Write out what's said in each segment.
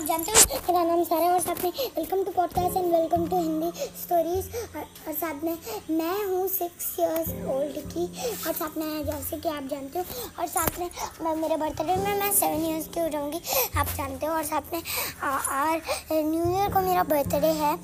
आप जानते हो, मेरा नाम सारा और साथ में welcome to podcast and welcome to Hindi stories और साथ में मैं हूँ सिक्स इयर्स ओल्ड की, और साथ में जैसे कि आप जानते हो, और साथ में मैं, मेरे बर्थडे में मैं सेवन इयर्स की हो जाऊँगी, आप जानते हो। और साथ में और न्यू ईयर को मेरा बर्थडे है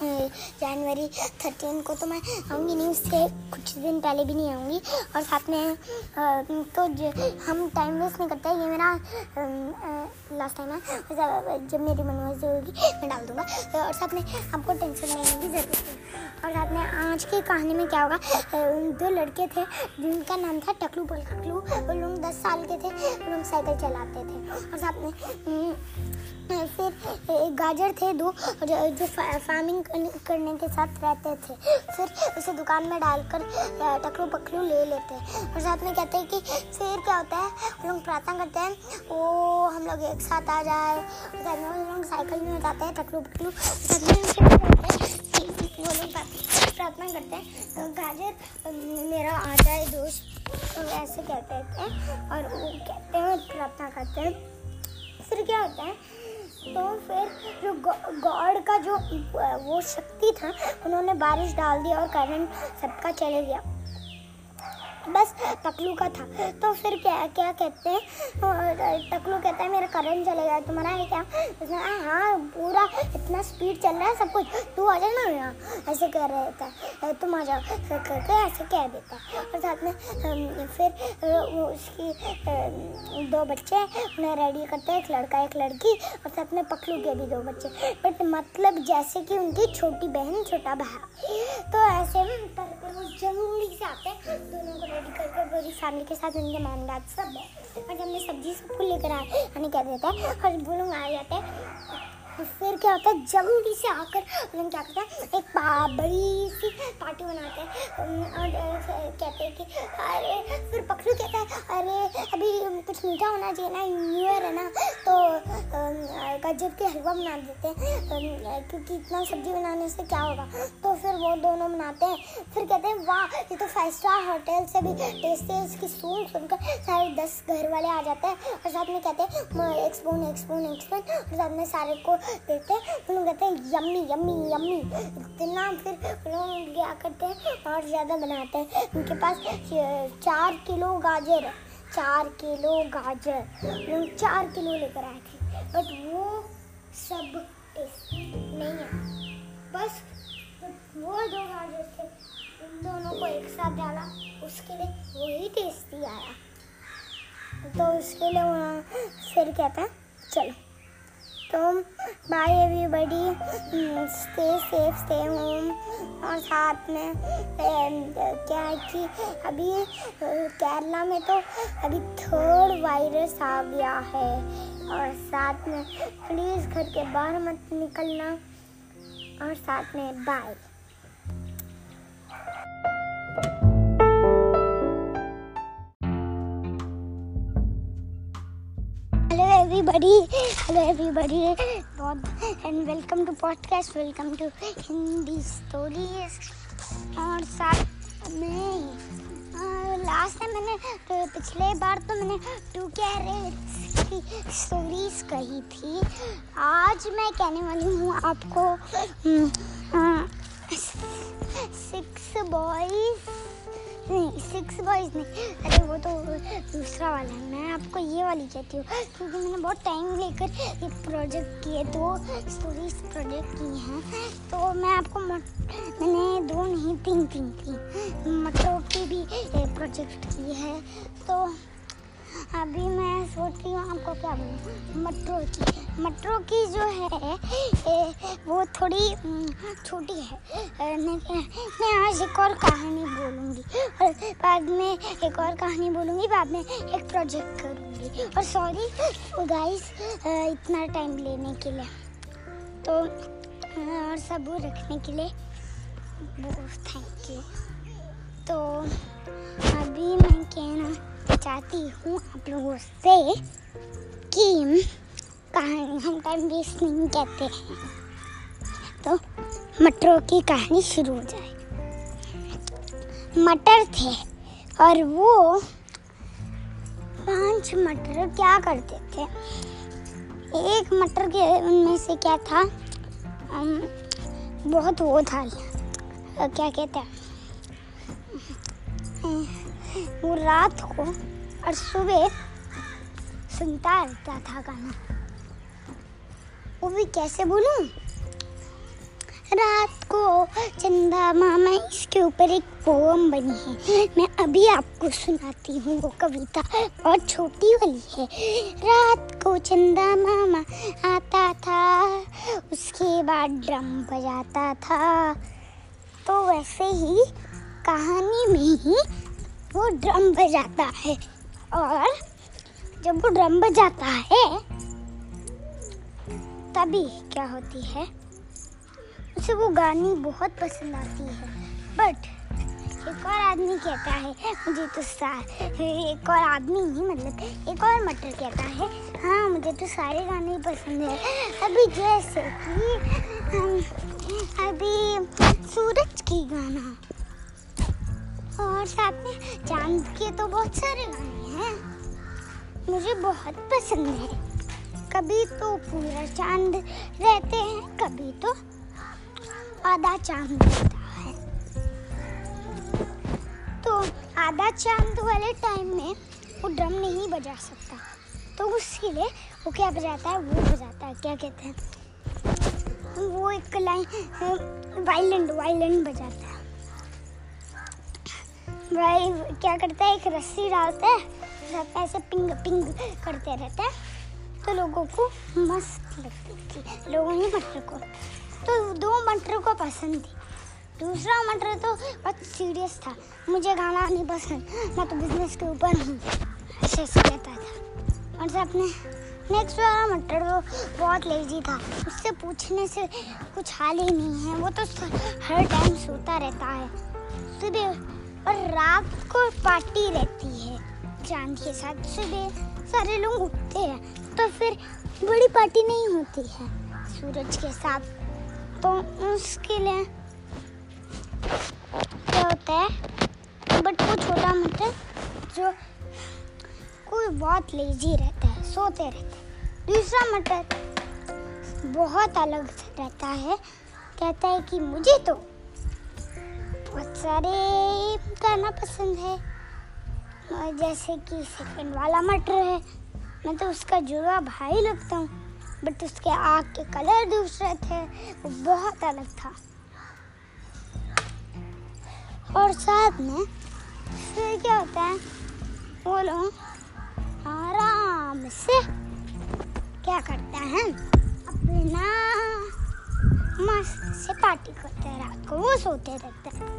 जनवरी थर्टीन को तो मैं आऊँगी नहीं, उससे कुछ दिन पहले भी नहीं आऊँगी। और साथ में तो हम टाइम वेस्ट नहीं करते, ये मेरा लास्ट टाइम है। जब मेरी मनोज होगी, मैं डाल दूँगा। और साथ में, आपको टेंशन लेने की ज़रूरत है और साथ में, आज की कहानी में क्या होगा दो लड़के थे, जिनका नाम था टकलू बोल टकलू। वो लोग दस साल के थे, वो लोग साइकिल चलाते थे। और साथ में फिर गाजर थे दो जो फ़ार्मिंग करने के साथ रहते थे। फिर उसे दुकान में डालकर टकलू पकलू ले लेते। हैं और साथ में कहते हैं कि, फिर क्या होता है? हम लोग प्रार्थना करते हैं, वो हम लोग एक साथ आ जाए। साथ में लोग साइकिल में जाते हैं साथ में वो लोग प्रार्थना करते हैं गाजर मेरा आ जाए दोस्त। तो ऐसे कहते थे और वो कहते हैं, प्रार्थना करते हैं। फिर क्या होता है तो फिर जो गॉड का जो, वो शक्ति था, उन्होंने बारिश डाल दी और करंट सबका चले गया। बस टकलू का था। तो फिर क्या क्या कहते हैं? टकलू कहता है, मेरा करंट चले गया, तुम्हारा है क्या? हाँ पूरा इतना स्पीड चल रहा है, सब कुछ। तू आ जा ना यहाँ। ऐसे कह रहे था तुम आ जाओ। करके ऐसे कह देता और साथ में फिर उसकी दो बच्चे उन्हें रेडी करते हैं। एक लड़का, एक लड़की। और साथ में पकलू के भी दो बच्चे। बट मतलब जैसे कि उनकी छोटी बहन, छोटा भाई। तो ऐसे करके वो जल्दी से आते हैं। दोनों को रेडी करके पूरी फैमिली के साथ उनके मैम डैड सब है। और मैं सब्ज़ी सब फूल लेकर आए यानी कह देते हैं। और वो आ जाते हैं। फिर क्या होता है, जल्दी से आकर उन्होंने क्या करते हैं, एक बड़ी सी पार्टी बनाते हैं। और कहते हैं कि, अरे, फिर पखरू कहता है, अरे, अभी कुछ मीठा होना चाहिए ना न्यू ईयर है ना तो गजब के हलवा बना देते हैं। क्योंकि इतना सब्ज़ी बनाने से क्या होगा? तो फिर वो दोनों बनाते हैं। फिर कहते हैं, वाह, ये तो फाइव स्टार होटल से भी टेस्ट है, इसकी सुन सुनकर सारे दस घर वाले आ जाते हैं। और साथ में कहते हैं एक स्पून एक स्पून एक स्पून और साथ में सारे को देते हैं उन लोग कहते हैं, यम्मी यम्मी यम्मी। इतना फिर लोग क्या करते हैं, और ज़्यादा बनाते हैं। उनके पास चार किलो गाजर है चार किलो गाजर। लोग चार किलो लेकर आए थे, बट वो सब नहीं है। बस वो दो गाजर थे, उन दोनों को एक साथ डाला, उसके लिए वही टेस्टी आया। तो उसके लिए वहाँ फिर कहते हैं, चलो तो bye everybody stay safe stay home और साथ में क्या है कि अभी केरला में तो अभी थर्ड वायरस आ गया है। और साथ में प्लीज़ घर के बाहर मत निकलना। और साथ में bye everybody hello everybody and welcome to podcast welcome to hindi stories और साथ में लास्ट टाइम मैंने तो पिछले बार तो मैंने टू कैरेट्स की स्टोरीज कही थी आज मैं कहने वाली हूँ आपको सिक्स बॉयज़ नहीं सिक्स बॉयज़ नहीं। अरे वो तो दूसरा वाला है। मैं आपको ये वाली कहती हूँ, क्योंकि मैंने बहुत टाइम लेकर ये प्रोजेक्ट किए, दो स्टोरीज प्रोजेक्ट की हैं। तो मैं आपको मैंने दो नहीं, तीन तीन की मटरों की भी प्रोजेक्ट की है। तो अभी मैं सोच रही हूँ, आपको क्या बोलूँ? मटरों की मटरों की जो है वो थोड़ी छोटी है। मैं आज एक और कहानी बोलूँगी। और बाद में एक और कहानी बोलूँगी, बाद में एक प्रोजेक्ट करूँगी। और सॉरी गाइस इतना टाइम लेने के लिए। तो और सब रखने के लिए थैंक यू तो अभी मैं कहना चाहती हूँ आप लोगों से कि कहानी हम टाइम वेस्ट नहीं कहते। हैं तो मटरों की कहानी शुरू हो जाए। मटर थे और वो पाँच मटर क्या करते थे? एक मटर के उनमें से क्या था? बहुत वो था। क्या कहते हैं? वो रात को और सुबह सुनता रहता था गाना। भी कैसे बोलूँ? रात को चंदा मामा इसके ऊपर एक पोम बनी है। मैं अभी आपको सुनाती हूँ वो कविता और छोटी वाली है। रात को चंदा मामा आता था, उसके बाद ड्रम बजाता था। तो वैसे ही कहानी में ही वो ड्रम बजाता है। और जब वो ड्रम बजाता है तभी क्या होती है? उसे वो गानी बहुत पसंद आती है। बट एक और आदमी कहता है, मुझे तो सार एक और आदमी ही मतलब एक और मटर कहता है हाँ मुझे तो सारे गाने ही पसंद है। अभी जैसे कि अभी सूरज की गाना। और साथ में चाँद के तो बहुत सारे गाने हैं। मुझे बहुत पसंद है। कभी तो पूरा चाँद रहते हैं, कभी तो आधा चाँद रहता है। तो आधा चाँद वाले टाइम में वो ड्रम नहीं बजा सकता। तो उसके लिए वो क्या बजाता है? वो बजाता है, क्या कहते हैं? वो एक लाइन वायलेंट वायलेंट बजाता है। भाई, क्या करता है? एक रस्सी डालता है ऐसे पिंग पिंग करते रहता है। तो लोगों को मस्त लगती थी। लोगों ने मटर को तो दो मटर को पसंद थी। दूसरा मटर तो बहुत सीरियस था। मुझे गाना नहीं पसंद। मैं तो बिज़नेस के ऊपर हूँ। ऐसे ऐसे कहता था। और अपने नेक्स्ट वाला मटर तो बहुत लेजी था। उससे पूछने से कुछ हाल ही नहीं है। वो तो हर टाइम सोता रहता है। सुबह और रात को पार्टी रहती है। चाँद के साथ सुबह सारे लोग उठते हैं। तो फिर बड़ी पार्टी नहीं होती है सूरज के साथ। तो उसके लिए क्या होता है? बट वो छोटा मटर जो कोई बहुत लेजी रहता है, सोते रहते हैं। दूसरा मटर बहुत अलग रहता है, कहता है कि मुझे तो बहुत सारे गाना पसंद है। जैसे कि सेकंड वाला मटर है मैं तो उसका जुड़वा भाई लगता हूँ बट उसके आँख के कलर दूसरे थे, वो बहुत अलग था। और साथ में, फिर क्या होता है, वो लोग आराम से क्या करते हैं, अपना मस्त से पार्टी करते हैं, रात को वो सोते रहते हैं।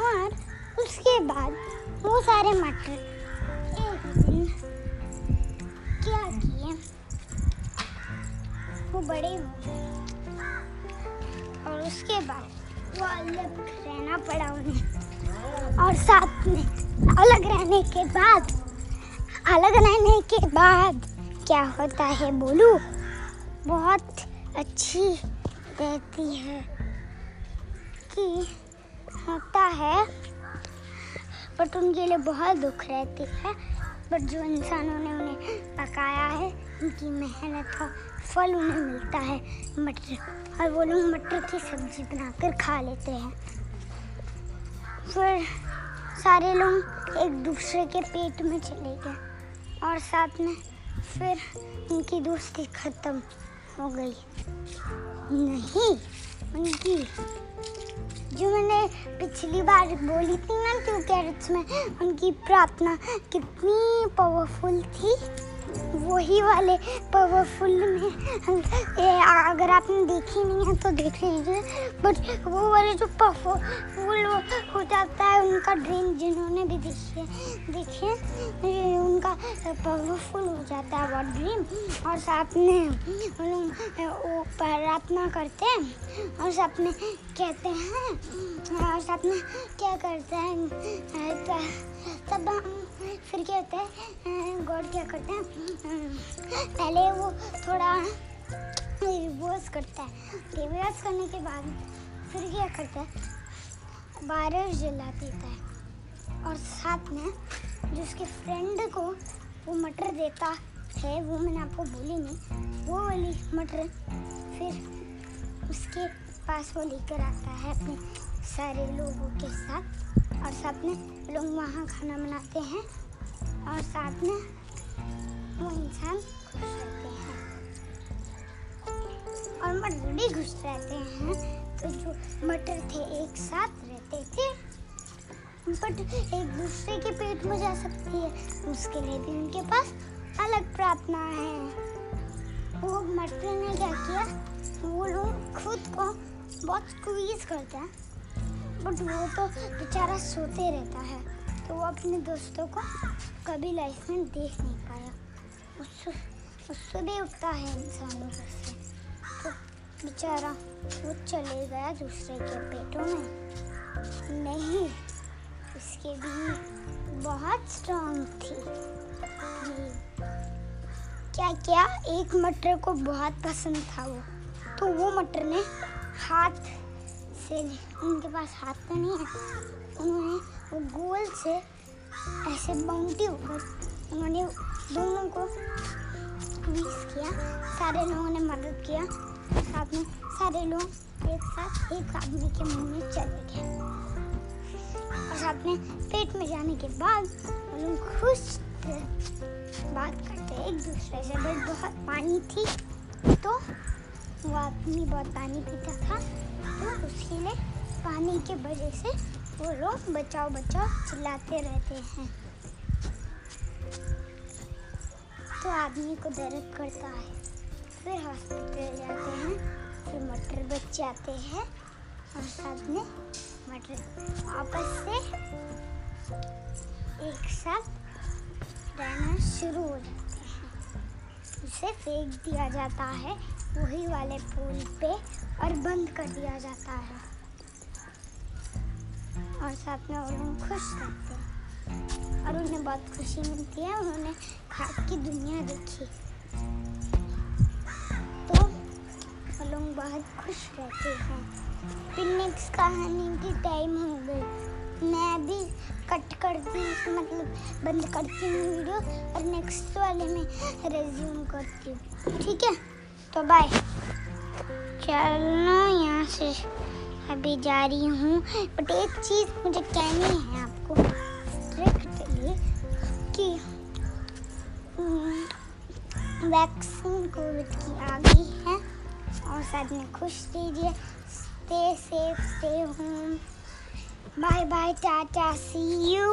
और उसके बाद वो सारे मटर एक दिन क्या किए वो बड़े हो और उसके बाद वो अलग रहना पड़ा उन्हें। और साथ में अलग रहने के बाद, अलग रहने के बाद क्या होता है बोलू? बहुत अच्छी रहती है कि होता है बट उनके लिए बहुत दुख रहती है। बट जो इंसानों ने उन्हें पकाया है, उनकी मेहनत का फल उन्हें मिलता है। मटर, और वो लोग मटर की सब्ज़ी बनाकर खा लेते हैं। फिर सारे लोग एक दूसरे के पेट में चले गए और साथ में फिर उनकी दोस्ती ख़त्म हो गई। नहीं, उनकी जो मैंने पिछली बार बोली थी ना टू कैरेट्स में उनकी प्रार्थना कितनी पावरफुल थी। वही वाले पावरफुल में। ए, अगर आपने देखी नहीं है तो देख लीजिए। बट वो वाले जो पावरफुल हो जाता है उनका ड्रीम जिन्होंने भी देखी है देखिए उनका पावरफुल हो जाता है वो ड्रीम और साथ में वो प्रार्थना करते हैं और साथ में कहते हैं और साथ में क्या करते हैं तब फिर क्या होता है गॉड क्या करते हैं पहले वो थोड़ा रिवर्स करता है रिवर्स करने के बाद फिर क्या करता है बारिश जला देता है। और साथ में जो उसके फ्रेंड को वो मटर देता है, वो मैंने आपको बोली नहीं, वो वाली मटर फिर उसके पास वो लेकर आता है अपने सारे लोगों के साथ। साथ में लोग वहाँ खाना बनाते हैं और साथ में वो इंसान खुश रहते हैं। और मटर भी खुश रहते हैं। तो जो मटर थे, एक साथ रहते थे। बट एक दूसरे के पेट में जा सकती है। उसके लिए भी उनके पास अलग प्रार्थना है। वो मटर ने क्या किया? वो लोग खुद को बहुत स्क्वीज करते हैं। बट वो तो बेचारा सोते रहता है। तो वो अपने दोस्तों को कभी लाइफ में देख नहीं पाया। उससे भी उठता है इंसानों से। तो बेचारा वो चले गया दूसरे के पेटों में। नहीं, उसके भी बहुत स्ट्रांग थी। क्या क्या? एक मटर को बहुत पसंद था वो। तो वो मटर ने हाथ से उनके पास हाथ तो नहीं है। उन्होंने वो गोल से ऐसे बाउंटी होकर उन्होंने दोनों को स्क्वीज किया। सारे लोगों ने मदद किया। साथ में सारे लोग एक साथ एक आदमी के मुँह में चले गए। और साथ में पेट में जाने के बाद लोग खुश बात करते एक दूसरे से। बहुत पानी थी। तो वो आदमी बहुत पानी पीता था। तो उसके लिए पानी के वजह से वो लोग बचाओ बचाओ चिल्लाते रहते हैं। तो आदमी को दर्द करता है। फिर हॉस्पिटल जाते हैं, फिर मटर बच जाते हैं और साथ में मटर आपस से एक साथ रहना शुरू हो जाते हैं। उसे फेंक दिया जाता है, वही वाले पुल पे और बंद कर दिया जाता है। और साथ में वो लोग खुश रहते हैं। और उन्हें बहुत खुशी मिलती है, उन्होंने खाद की दुनिया देखी। तो वो लोग बहुत खुश रहते हैं। फिर नेक्स्ट कहानी की टाइम हो गई मैं भी कट करती हूँ मतलब बंद करती हूँ वीडियो और नेक्स्ट वाले में रेज्यूम करती हूँ। ठीक है? तो बाय चलो यहाँ से अभी जा रही हूँ। बट एक चीज़ मुझे कहनी है आपको। कि वैक्सीन कोविड की आ गई है और साथ में खुश दीजिए stay safe stay home bye bye tata see you